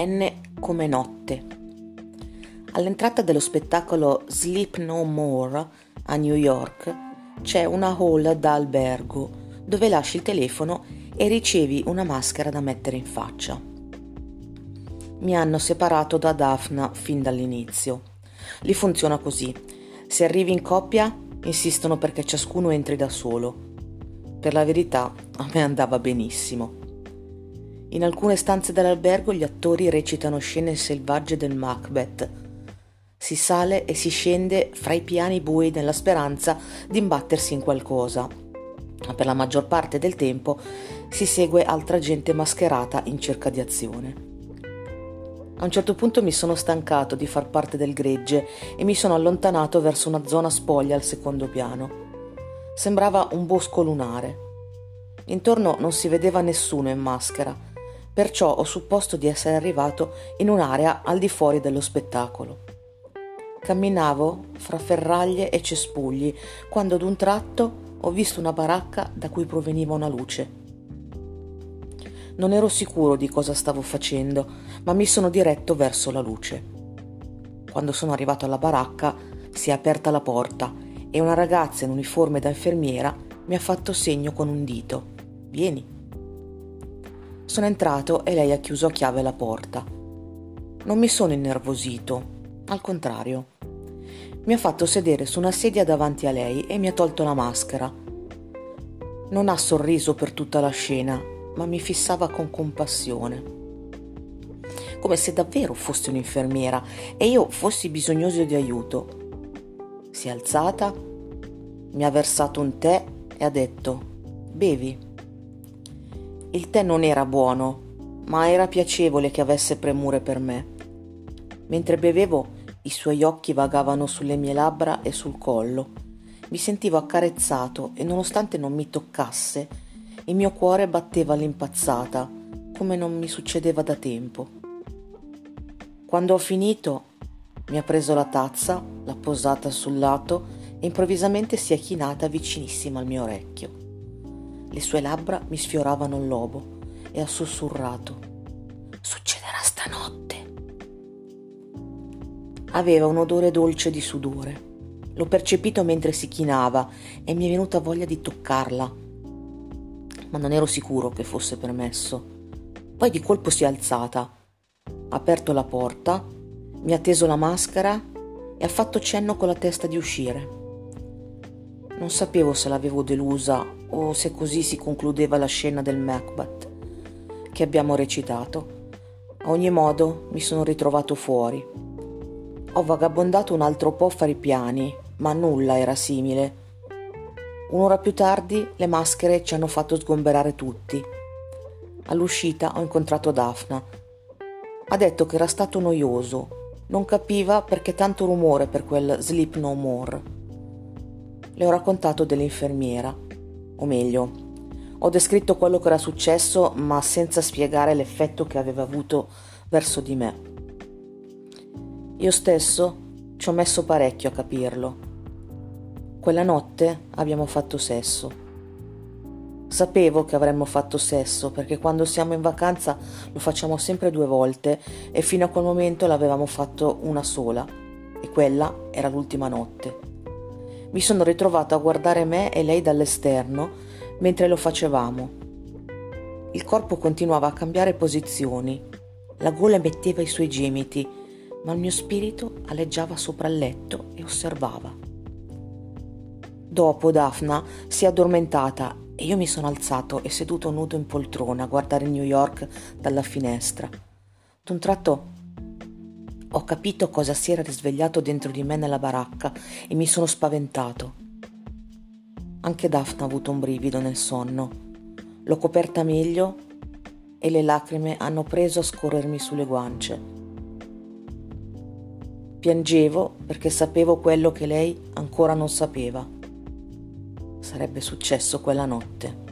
N come notte. All'entrata dello spettacolo Sleep No More a New York c'è una hall da albergo dove lasci il telefono e ricevi una maschera da mettere in faccia. Mi hanno separato da Daphna fin dall'inizio. Lì funziona così. Se arrivi in coppia, insistono perché ciascuno entri da solo. Per la verità, a me andava benissimo. In alcune stanze dell'albergo gli attori recitano scene selvagge del Macbeth. Si sale e si scende fra i piani bui nella speranza di imbattersi in qualcosa. Ma per la maggior parte del tempo si segue altra gente mascherata in cerca di azione. A un certo punto mi sono stancato di far parte del gregge e mi sono allontanato verso una zona spoglia al secondo piano. Sembrava un bosco lunare. Intorno non si vedeva nessuno in maschera perciò ho supposto di essere arrivato in un'area al di fuori dello spettacolo. Camminavo fra ferraglie e cespugli quando ad un tratto ho visto una baracca da cui proveniva una luce. Non ero sicuro di cosa stavo facendo, ma mi sono diretto verso la luce. Quando sono arrivato alla baracca si è aperta la porta e una ragazza in uniforme da infermiera mi ha fatto segno con un dito. Vieni. Sono entrato e lei ha chiuso a chiave la porta. Non mi sono innervosito, al contrario. Mi ha fatto sedere su una sedia davanti a lei e mi ha tolto la maschera. Non ha sorriso per tutta la scena, ma mi fissava con compassione. Come se davvero fosse un'infermiera e io fossi bisognoso di aiuto. Si è alzata, mi ha versato un tè e ha detto: Bevi. Il tè non era buono, ma era piacevole che avesse premure per me. Mentre bevevo, i suoi occhi vagavano sulle mie labbra e sul collo. Mi sentivo accarezzato e nonostante non mi toccasse, il mio cuore batteva all'impazzata, come non mi succedeva da tempo. Quando ho finito, mi ha preso la tazza, l'ha posata sul lato e improvvisamente si è chinata vicinissima al mio orecchio. Le sue labbra mi sfioravano il lobo e ha sussurrato. Succederà stanotte. Aveva un odore dolce di sudore. L'ho percepito mentre si chinava e mi è venuta voglia di toccarla. Ma non ero sicuro che fosse permesso. Poi di colpo si è alzata, ha aperto la porta, mi ha teso la maschera e ha fatto cenno con la testa di uscire. Non sapevo se l'avevo delusa o se così si concludeva la scena del Macbeth che abbiamo recitato. A ogni modo mi sono ritrovato fuori. Ho vagabondato un altro po' fra i piani, ma nulla era simile. Un'ora più tardi le maschere ci hanno fatto sgomberare tutti. All'uscita ho incontrato Daphna. Ha detto che era stato noioso, non capiva perché tanto rumore per quel Sleep No More le ho raccontato dell'infermiera, o meglio, ho descritto quello che era successo ma senza spiegare l'effetto che aveva avuto verso di me. Io stesso ci ho messo parecchio a capirlo. Quella notte abbiamo fatto sesso. Sapevo che avremmo fatto sesso perché quando siamo in vacanza lo facciamo sempre due volte e fino a quel momento l'avevamo fatto una sola e quella era l'ultima notte mi sono ritrovato a guardare me e lei dall'esterno mentre lo facevamo. Il corpo continuava a cambiare posizioni, la gola emetteva i suoi gemiti, ma il mio spirito aleggiava sopra il letto e osservava. Dopo Daphna si è addormentata e io mi sono alzato e seduto nudo in poltrona a guardare New York dalla finestra. D'un tratto ho capito cosa si era risvegliato dentro di me nella baracca e mi sono spaventato. Anche Daphne ha avuto un brivido nel sonno. L'ho coperta meglio e le lacrime hanno preso a scorrermi sulle guance. Piangevo perché sapevo quello che lei ancora non sapeva. Sarebbe successo quella notte.